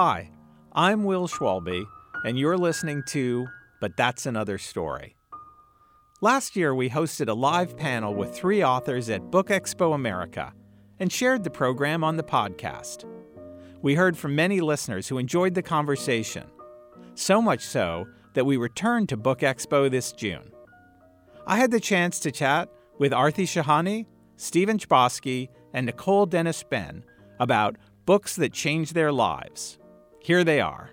Hi, I'm Will Schwalbe, and you're listening to But That's Another Story. Last year, we hosted a live panel with three authors at Book Expo America and shared the program on the podcast. We heard from many listeners who enjoyed the conversation, so much so that we returned to Book Expo this June. I had the chance to chat with Aarti Shahani, Stephen Chbosky, and Nicole Dennis Benn about books that changed their lives. Here they are.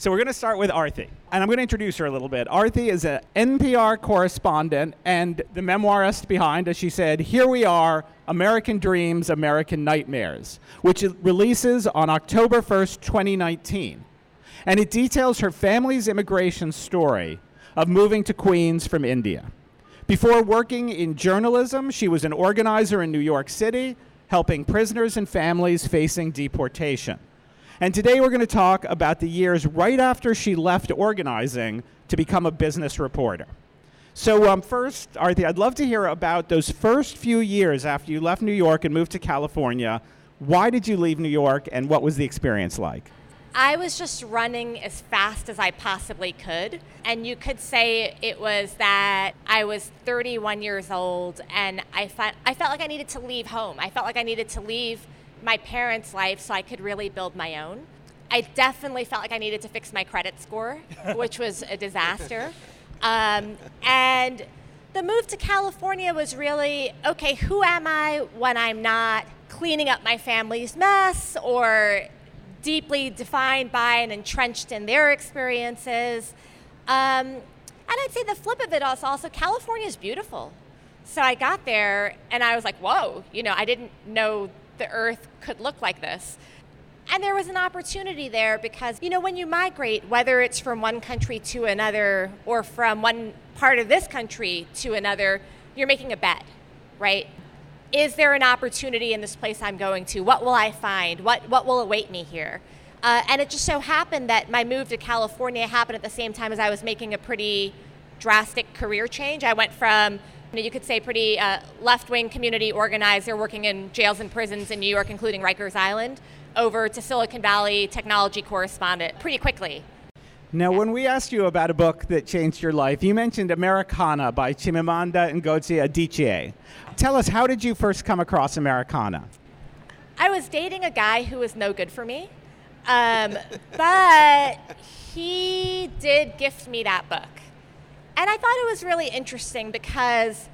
So we're going to start with Aarti, and I'm going to introduce her a little bit. Aarti is an NPR correspondent and the memoirist behind, as she said, Here We Are American Dreams, American Nightmares, which it releases on October 1st, 2019. And it details her family's immigration story of moving to Queens from India. Before working in journalism, she was an organizer in New York City, helping prisoners and families facing deportation. And today we're going to talk about the years right after she left organizing to become a business reporter. So, um, first, Aarti, I'd love to hear about those first few years after you left New York and moved to California. Why did you leave New York, and what was the experience like? I was just running as fast as I possibly could. And you could say it was that I was 31 years old and I, fe- I felt like I needed to leave home. I felt like I needed to leave my parents' life so I could really build my own. I definitely felt like I needed to fix my credit score, which was a disaster. Um, and the move to California was really okay, who am I when I'm not cleaning up my family's mess or deeply defined by and entrenched in their experiences? Um, and I'd say the flip of it is also California is beautiful. So I got there and I was like, whoa, you know, I didn't know the earth could look like this. And there was an opportunity there because, you know, when you migrate, whether it's from one country to another or from one part of this country to another, you're making a bet, right? Is there an opportunity in this place I'm going to? What will I find? What, what will await me here? Uh, and it just so happened that my move to California happened at the same time as I was making a pretty drastic career change. I went from you could say pretty uh, left-wing community organizer working in jails and prisons in New York, including Rikers Island, over to Silicon Valley technology correspondent pretty quickly. Now, when we asked you about a book that changed your life, you mentioned Americana by Chimamanda Ngozi Adichie. Tell us, how did you first come across Americana? I was dating a guy who was no good for me, um, but he did gift me that book. And I thought it was really interesting because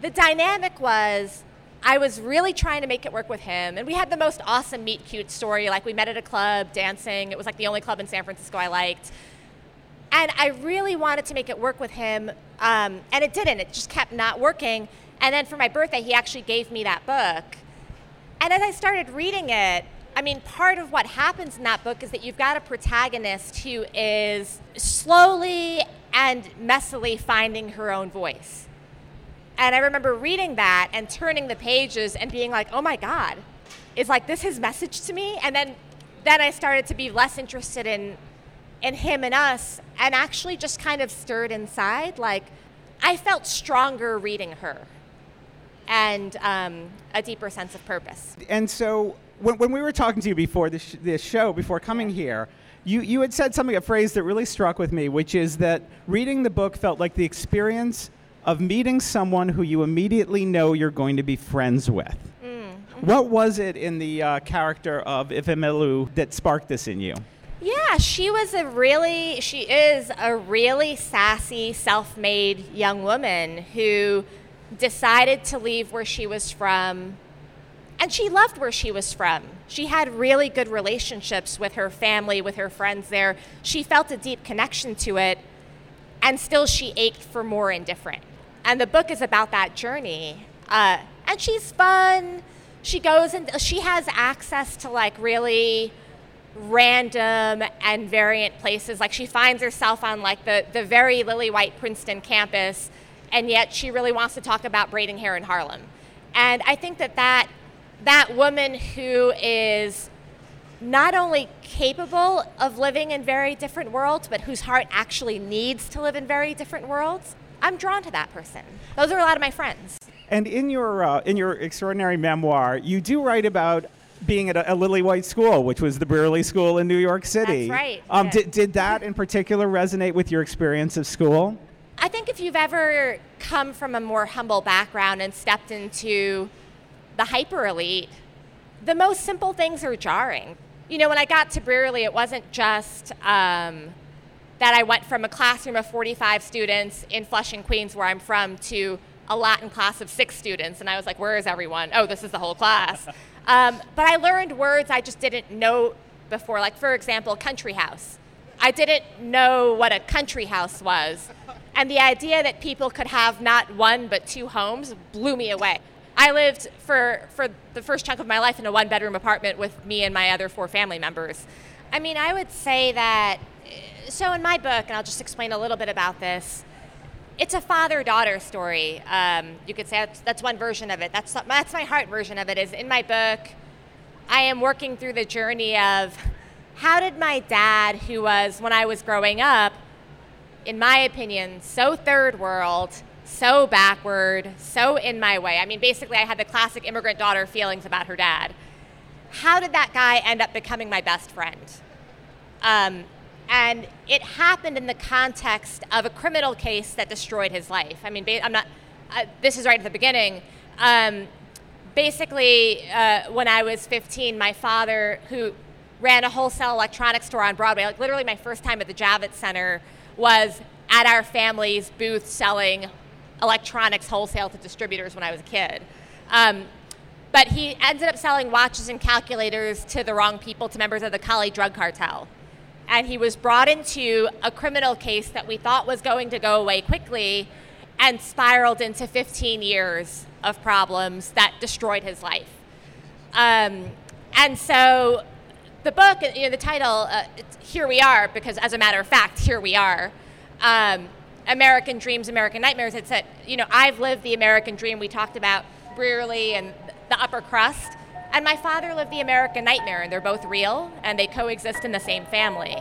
the dynamic was I was really trying to make it work with him. And we had the most awesome meet cute story. Like, we met at a club dancing. It was like the only club in San Francisco I liked. And I really wanted to make it work with him. Um, and it didn't, it just kept not working. And then for my birthday, he actually gave me that book. And as I started reading it, I mean, part of what happens in that book is that you've got a protagonist who is slowly and messily finding her own voice. And I remember reading that and turning the pages and being like, oh my God, is like this his message to me? And then then I started to be less interested in in him and us and actually just kind of stirred inside. Like I felt stronger reading her and um, a deeper sense of purpose. And so when, when we were talking to you before this, this show, before coming here, you, you had said something, a phrase that really struck with me, which is that reading the book felt like the experience of meeting someone who you immediately know you're going to be friends with. Mm. What was it in the uh, character of Ifemelu that sparked this in you? Yeah, she was a really, she is a really sassy, self made young woman who decided to leave where she was from and she loved where she was from. She had really good relationships with her family, with her friends there. She felt a deep connection to it, and still she ached for more and different. And the book is about that journey. Uh, and she's fun. She goes and she has access to like really random and variant places. Like she finds herself on like the, the very lily white Princeton campus, and yet she really wants to talk about braiding hair in Harlem. And I think that that, that woman who is not only capable of living in very different worlds, but whose heart actually needs to live in very different worlds, I'm drawn to that person. Those are a lot of my friends. And in your uh, in your extraordinary memoir, you do write about being at a, a, Lily White school, which was the Brearley School in New York City. That's right. Um, yeah. did, did that in particular resonate with your experience of school? I think if you've ever come from a more humble background and stepped into the hyper elite, the most simple things are jarring. You know, when I got to Brearley, it wasn't just um, that I went from a classroom of 45 students in Flushing, Queens, where I'm from, to a Latin class of six students. And I was like, where is everyone? Oh, this is the whole class. Um, but I learned words I just didn't know before. Like, for example, country house. I didn't know what a country house was. And the idea that people could have not one but two homes blew me away. I lived for, for the first chunk of my life in a one bedroom apartment with me and my other four family members. I mean, I would say that, so in my book, and I'll just explain a little bit about this, it's a father daughter story. Um, you could say that's, that's, one version of it. That's that's my heart version of it. Is in my book, I am working through the journey of how did my dad, who was when I was growing up, in my opinion, so third world, so backward, so in my way. I mean, basically, I had the classic immigrant daughter feelings about her dad. How did that guy end up becoming my best friend? Um, and it happened in the context of a criminal case that destroyed his life. I mean, I'm not. Uh, this is right at the beginning. Um, basically, uh, when I was 15, my father, who ran a wholesale electronics store on Broadway, like literally my first time at the Javits Center, was at our family's booth selling electronics wholesale to distributors when I was a kid. Um, but he ended up selling watches and calculators to the wrong people, to members of the Cali drug cartel and he was brought into a criminal case that we thought was going to go away quickly and spiraled into 15 years of problems that destroyed his life. Um, and so the book, you know, the title, uh, Here We Are, because as a matter of fact, here we are. Um, American Dreams, American Nightmares. It's that, you know, I've lived the American dream. We talked about Brearley and the upper crust. And my father lived the American nightmare, and they're both real, and they coexist in the same family.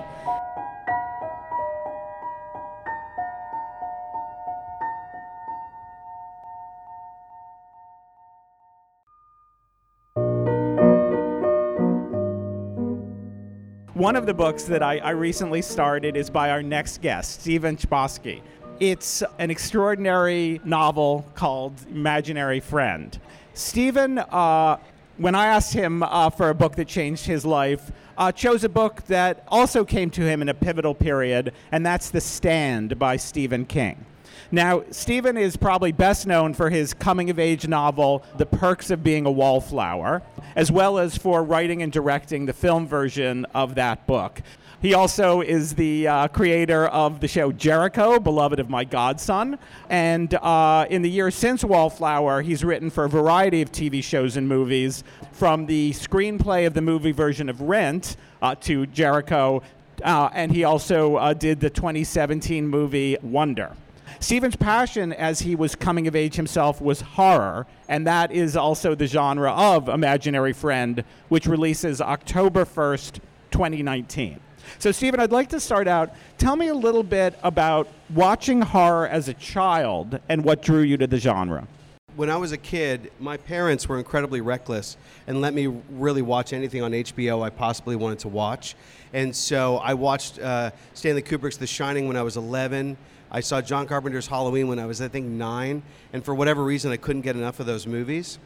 One of the books that I, I, recently started is by our next guest, Stephen Chbosky. It's an extraordinary novel called Imaginary Friend. Stephen uh, when I asked him uh, for a book that changed his life, uh, chose a book that also came to him in a pivotal period, and that's The Stand by Stephen King. Now, Stephen is probably best known for his coming of age novel, The Perks of Being a Wallflower, as well as for writing and directing the film version of that book. He also is the uh, creator of the show Jericho, beloved of my godson. And uh, in the years since Wallflower, he's written for a variety of TV shows and movies, from the screenplay of the movie version of Rent uh, to Jericho. Uh, and he also uh, did the 2017 movie Wonder. Stephen's passion as he was coming of age himself was horror, and that is also the genre of Imaginary Friend, which releases October 1st, 2019. So, Stephen, I'd like to start out. Tell me a little bit about watching horror as a child and what drew you to the genre. When I was a kid, my parents were incredibly reckless and let me really watch anything on HBO I possibly wanted to watch. And so I watched uh, Stanley Kubrick's The Shining when I was 11. I saw John Carpenter's Halloween when I was, I think, nine. And for whatever reason, I couldn't get enough of those movies.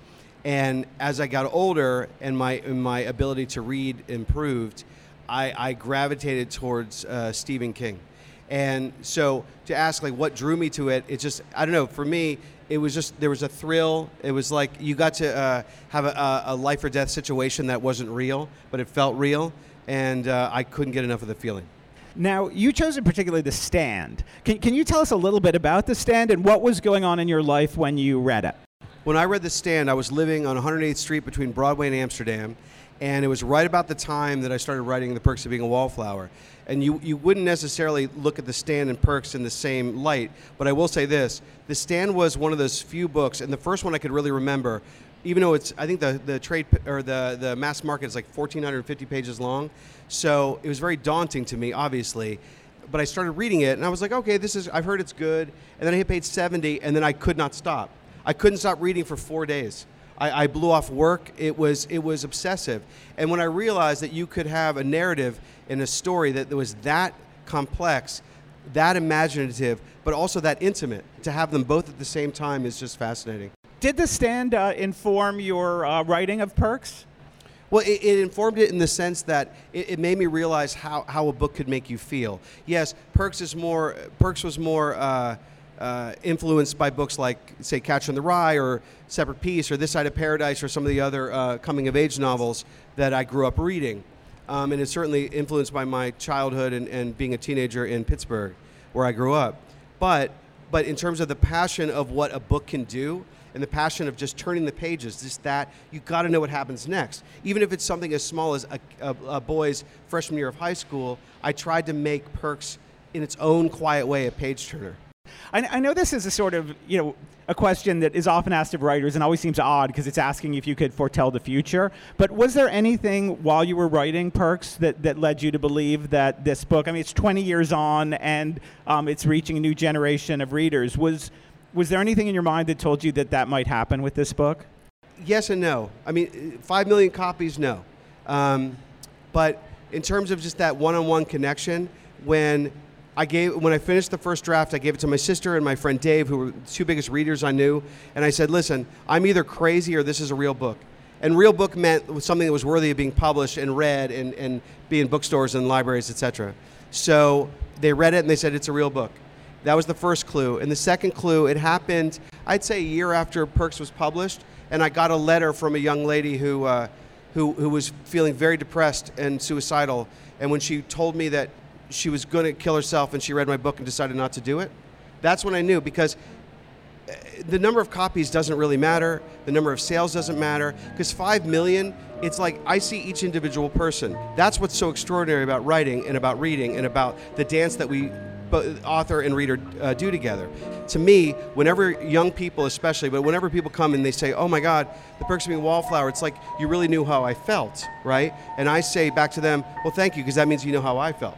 And as I got older and my, my ability to read improved, I, I gravitated towards uh, Stephen King. And so to ask like what drew me to it, it's just I don't know. For me, it was just there was a thrill. It was like you got to uh, have a, a, life or death situation that wasn't real, but it felt real, and uh, I couldn't get enough of the feeling. Now, you chose in particular The Stand. Can, can you tell us a little bit about The Stand and what was going on in your life when you read it? When I read The Stand, I was living on 108th Street between Broadway and Amsterdam, and it was right about the time that I started writing The Perks of Being a Wallflower. And you, you wouldn't necessarily look at The Stand and Perks in the same light, but I will say this The Stand was one of those few books, and the first one I could really remember, even though it's, I think the, the trade or the, the mass market is like 1,450 pages long, so it was very daunting to me, obviously but I started reading it and I was like, okay, this is, I've heard it's good. And then I hit page 70 and then I could not stop. I couldn't stop reading for four days. I, I, blew off work. It was it was obsessive. And when I realized that you could have a narrative in a story that was that complex, that imaginative, but also that intimate, to have them both at the same time is just fascinating. Did the stand uh, inform your uh, writing of Perks? Well, it, it, informed it in the sense that it, it, made me realize how, how a book could make you feel. Yes, Perks is more. Perks was more. Uh, uh, influenced by books like, say, Catcher in the Rye or Separate Peace or This Side of Paradise or some of the other uh, coming of age novels that I grew up reading. Um, and it's certainly influenced by my childhood and, and being a teenager in Pittsburgh, where I grew up. But, but in terms of the passion of what a book can do, and the passion of just turning the pages, just that, you got to know what happens next. Even if it's something as small as a, a, a, boy's freshman year of high school, I tried to make Perks in its own quiet way a page turner. I, know this is a sort of, you know, a question that is often asked of writers and always seems odd because it's asking if you could foretell the future. But was there anything while you were writing Perks that, that led you to believe that this book, I mean, it's 20 years on and um, it's reaching a new generation of readers. Was, was there anything in your mind that told you that that might happen with this book? Yes and no. I mean, 5 million copies, no. Um, but in terms of just that one on one connection, when I gave when I finished the first draft, I gave it to my sister and my friend Dave, who were the two biggest readers I knew, and I said, "Listen, I'm either crazy or this is a real book." And real book meant something that was worthy of being published and read and, and be in bookstores and libraries, etc. So they read it and they said it's a real book. That was the first clue. And the second clue, it happened, I'd say a year after Perks was published, and I got a letter from a young lady who, uh, who, who was feeling very depressed and suicidal. And when she told me that she was going to kill herself and she read my book and decided not to do it. That's when I knew because uh, the number of copies doesn't really matter. The number of sales doesn't matter because 5 million, it's like I see each individual person. That's what's so extraordinary about writing and about reading and about the dance that we author and reader uh, do together. To me, whenever young people, especially, but whenever people come and they say, "Oh my God, the perks of being a wallflower," it's like you really knew how I felt, right? And I say back to them, "Well, thank you, because that means you know how I felt."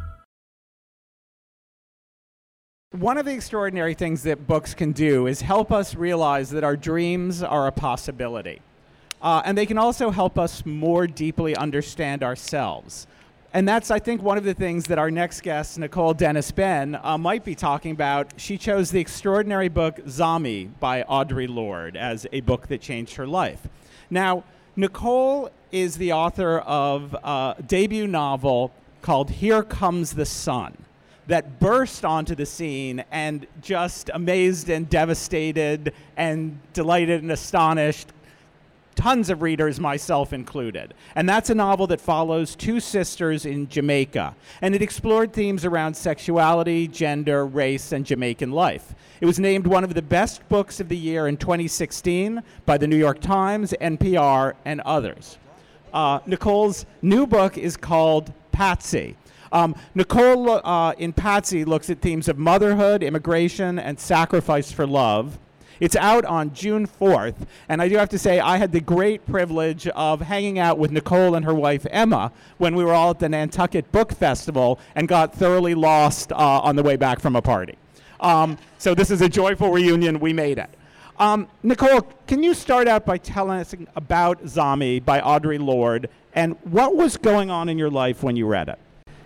One of the extraordinary things that books can do is help us realize that our dreams are a possibility. Uh, and they can also help us more deeply understand ourselves. And that's, I think, one of the things that our next guest, Nicole Dennis Benn, uh, might be talking about. She chose the extraordinary book Zami by Audre Lorde as a book that changed her life. Now, Nicole is the author of a debut novel called Here Comes the Sun that burst onto the scene and just amazed and devastated and delighted and astonished tons of readers, myself included. And that's a novel that follows two sisters in Jamaica. And it explored themes around sexuality, gender, race, and Jamaican life. It was named one of the best books of the year in 2016 by the New York Times, NPR, and others. Uh, Nicole's new book is called Patsy. Um, Nicole uh, in Patsy looks at themes of motherhood, immigration, and sacrifice for love. It's out on June 4th, and I do have to say, I had the great privilege of hanging out with Nicole and her wife Emma when we were all at the Nantucket Book Festival and got thoroughly lost uh, on the way back from a party. Um, so this is a joyful reunion. We made it. Um, Nicole, can you start out by telling us about Zami by Audre Lorde and what was going on in your life when you read it?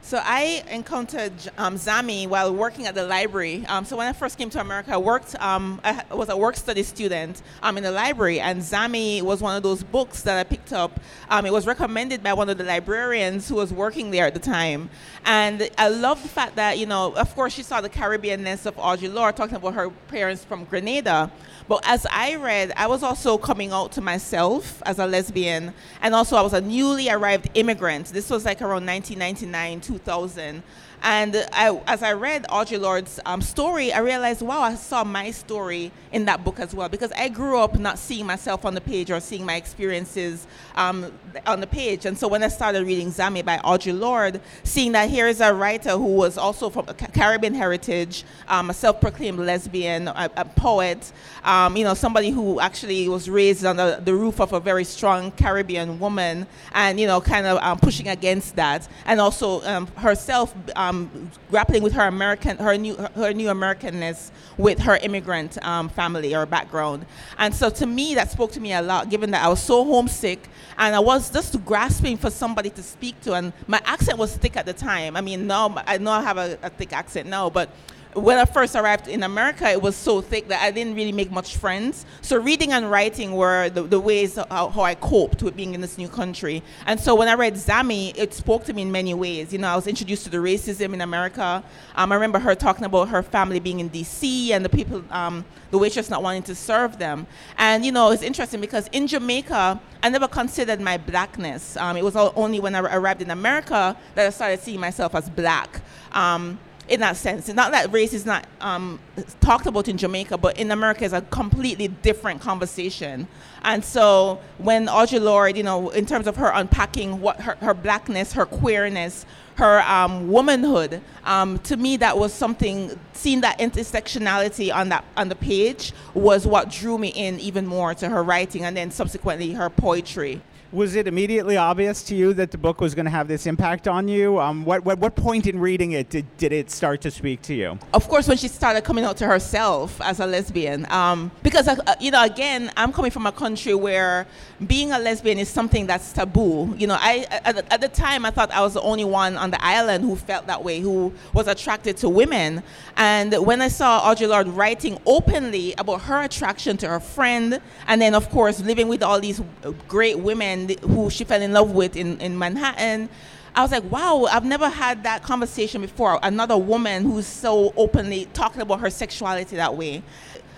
So I encountered um, Zami while working at the library. Um, so when I first came to America, I worked. Um, I was a work study student um, in the library, and Zami was one of those books that I picked up. Um, it was recommended by one of the librarians who was working there at the time, and I love the fact that you know, of course, she saw the Caribbeanness of Audre Lorde talking about her parents from Grenada. But as I read, I was also coming out to myself as a lesbian, and also I was a newly arrived immigrant. This was like around 1999, 2000. And I, as I read Audre Lorde's um, story, I realized, wow, I saw my story in that book as well. Because I grew up not seeing myself on the page or seeing my experiences um, on the page. And so when I started reading Zami by Audre Lorde, seeing that here is a writer who was also from Caribbean heritage, um, a self-proclaimed lesbian, a, a poet, um, you know, somebody who actually was raised on the, the, roof of a very strong Caribbean woman, and you know, kind of um, pushing against that, and also um, herself um, grappling with her American, her new, her new Americanness with her immigrant um, family or background. And so to me, that spoke to me a lot, given that I was so homesick and I was just grasping for somebody to speak to. And my accent was thick at the time. I mean, now I know I have a, a thick accent now, but when I first arrived in America, it was so thick that I didn't really make much friends. So reading and writing were the, the ways how, how, I coped with being in this new country. And so when I read Zami, it spoke to me in many ways. You know, I was introduced to the racism in America. Um, I remember her talking about her family being in D.C. and the people, um, the waitress not wanting to serve them. And you know, it's interesting because in Jamaica, I never considered my blackness. Um, it was only when I arrived in America that I started seeing myself as black. Um, in that sense. Not that race is not um, talked about in Jamaica, but in America is a completely different conversation. And so when Audre Lorde, you know, in terms of her unpacking what her, her blackness, her queerness, her um, womanhood, um, to me that was something. Seeing that intersectionality on that on the page was what drew me in even more to her writing, and then subsequently her poetry was it immediately obvious to you that the book was going to have this impact on you? Um, what, what, what point in reading it did, did it start to speak to you? Of course, when she started coming out to herself as a lesbian. Um, because, uh, you know, again, I'm coming from a country where being a lesbian is something that's taboo. You know, I at, at the time I thought I was the only one on the island who felt that way, who was attracted to women. And when I saw Audre Lorde writing openly about her attraction to her friend, and then, of course, living with all these great women who she fell in love with in, in Manhattan. I was like, wow, I've never had that conversation before. Another woman who's so openly talking about her sexuality that way.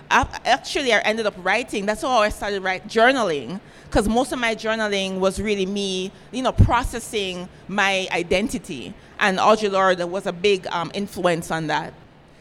I, actually, I ended up writing. That's how I started write, journaling, because most of my journaling was really me, you know, processing my identity. And Audre Lorde was a big um, influence on that.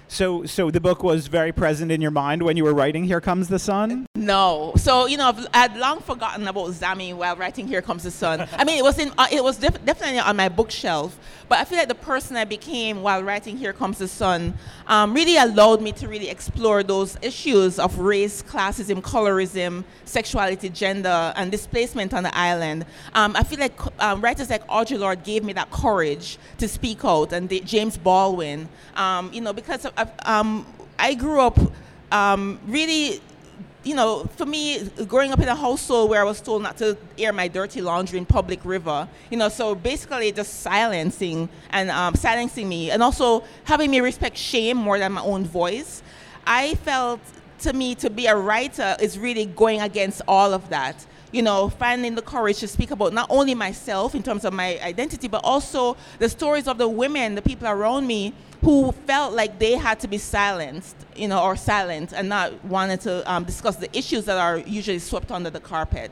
So, so the book was very present in your mind when you were writing "Here Comes the Sun." No, so you know, I'd long forgotten about Zami while writing "Here Comes the Sun." I mean, it was in, uh, it was def- definitely on my bookshelf, but I feel like the person I became while writing "Here Comes the Sun" um, really allowed me to really explore those issues of race, classism, colorism, sexuality, gender, and displacement on the island. Um, I feel like um, writers like Audre Lorde gave me that courage to speak out, and James Baldwin, um, you know, because of, um, I grew up um, really you know, for me, growing up in a household where I was told not to air my dirty laundry in public river, you know, so basically just silencing and um, silencing me, and also having me respect shame more than my own voice. I felt to me to be a writer is really going against all of that you know, finding the courage to speak about not only myself in terms of my identity, but also the stories of the women, the people around me who felt like they had to be silenced, you know, or silent and not wanted to um, discuss the issues that are usually swept under the carpet.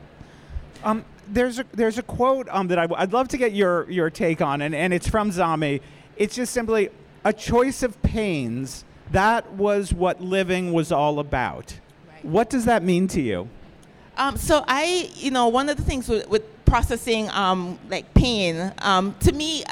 Um, there's a there's a quote um, that I w- I'd love to get your your take on, and, and it's from Zami. It's just simply a choice of pains. That was what living was all about. Right. What does that mean to you? Um, so I, you know, one of the things with, with processing um, like pain, um, to me,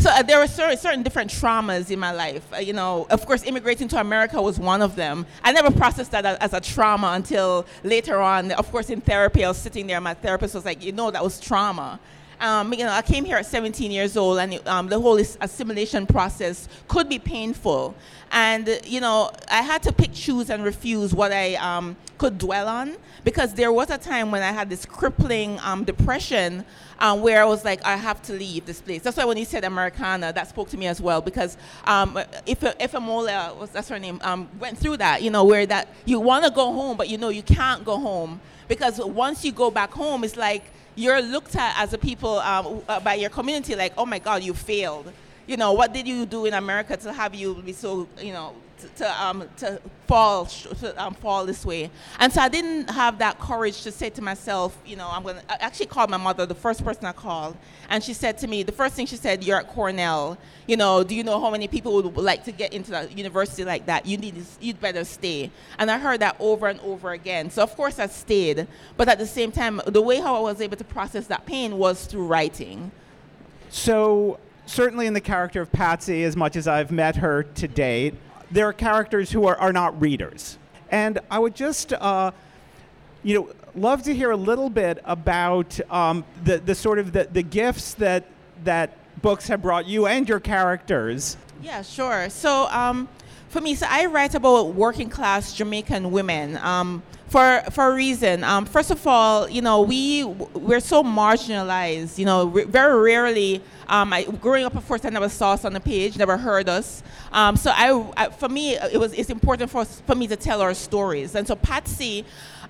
so uh, there were certain, certain different traumas in my life. Uh, you know, of course, immigrating to America was one of them. I never processed that as a trauma until later on. Of course, in therapy, I was sitting there, my therapist was like, you know, that was trauma. Um, you know, I came here at 17 years old, and um, the whole assimilation process could be painful. And you know, I had to pick, choose, and refuse what I um, could dwell on because there was a time when I had this crippling um, depression um, where I was like, I have to leave this place. That's why when he said Americana, that spoke to me as well because um, if if Amola was that's her name went through that, you know, where that you want to go home, but you know you can't go home because once you go back home, it's like you're looked at as a people um, uh, by your community like, oh my God, you failed. You know, what did you do in America to have you be so, you know, to, to, um, to fall to, um, fall this way. And so I didn't have that courage to say to myself, you know, I'm gonna. I actually called my mother, the first person I called, and she said to me, the first thing she said, "You're at Cornell. You know, do you know how many people would like to get into a university like that? You need, you'd better stay." And I heard that over and over again. So of course I stayed, but at the same time, the way how I was able to process that pain was through writing. So certainly in the character of Patsy, as much as I've met her to date there are characters who are, are not readers. And I would just, uh, you know, love to hear a little bit about um, the, the sort of the, the gifts that, that books have brought you and your characters. Yeah, sure. So um, for me, so I write about working class Jamaican women. Um, for for a reason. Um, first of all, you know, we we're so marginalized. You know, very rarely. Um, I, growing up, of course, I never saw us on the page, never heard us. Um, so I, I, for me, it was it's important for for me to tell our stories. And so Patsy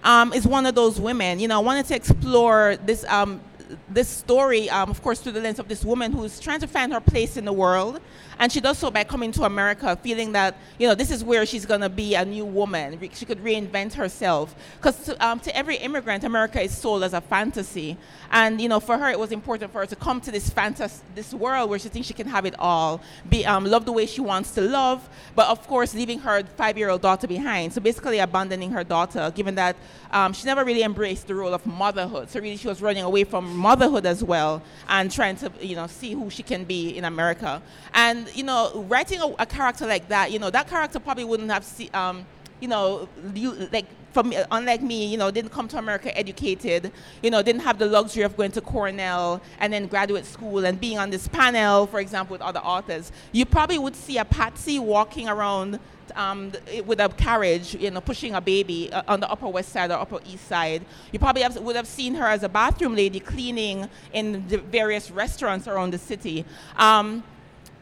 um, is one of those women. You know, I wanted to explore this um, this story, um, of course, through the lens of this woman who's trying to find her place in the world. And she does so by coming to America, feeling that, you know, this is where she's going to be a new woman. She could reinvent herself. Because to, um, to every immigrant, America is sold as a fantasy. And, you know, for her, it was important for her to come to this fantasy, this world where she thinks she can have it all, be, um, love the way she wants to love, but of course, leaving her five-year-old daughter behind. So basically abandoning her daughter, given that um, she never really embraced the role of motherhood. So really she was running away from motherhood as well and trying to, you know, see who she can be in America. And, you know, writing a, a character like that, you know, that character probably wouldn't have, see, um, you know, you, like from unlike me, you know, didn't come to America educated, you know, didn't have the luxury of going to Cornell and then graduate school and being on this panel, for example, with other authors. You probably would see a Patsy walking around um, with a carriage, you know, pushing a baby uh, on the Upper West Side or Upper East Side. You probably have, would have seen her as a bathroom lady cleaning in the various restaurants around the city. Um,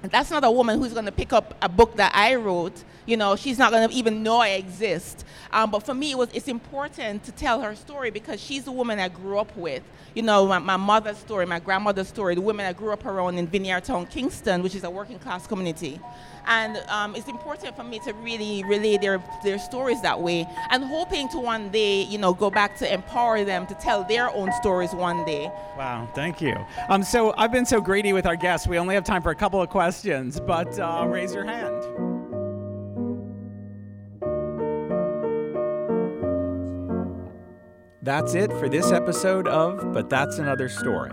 that's not a woman who's going to pick up a book that I wrote. You know, she's not going to even know I exist. Um, but for me, it was, it's important to tell her story because she's the woman I grew up with. You know, my, my mother's story, my grandmother's story, the women I grew up around in Vineyard Town, Kingston, which is a working class community. And um, it's important for me to really relay their, their stories that way and hoping to one day, you know, go back to empower them to tell their own stories one day. Wow, thank you. Um, so I've been so greedy with our guests. We only have time for a couple of questions, but uh, raise your hand. That's it for this episode of But That's Another Story.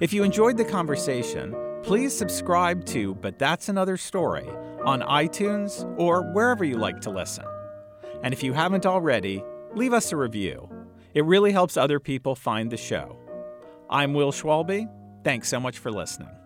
If you enjoyed the conversation, please subscribe to But That's Another Story on iTunes or wherever you like to listen. And if you haven't already, leave us a review. It really helps other people find the show. I'm Will Schwalbe. Thanks so much for listening.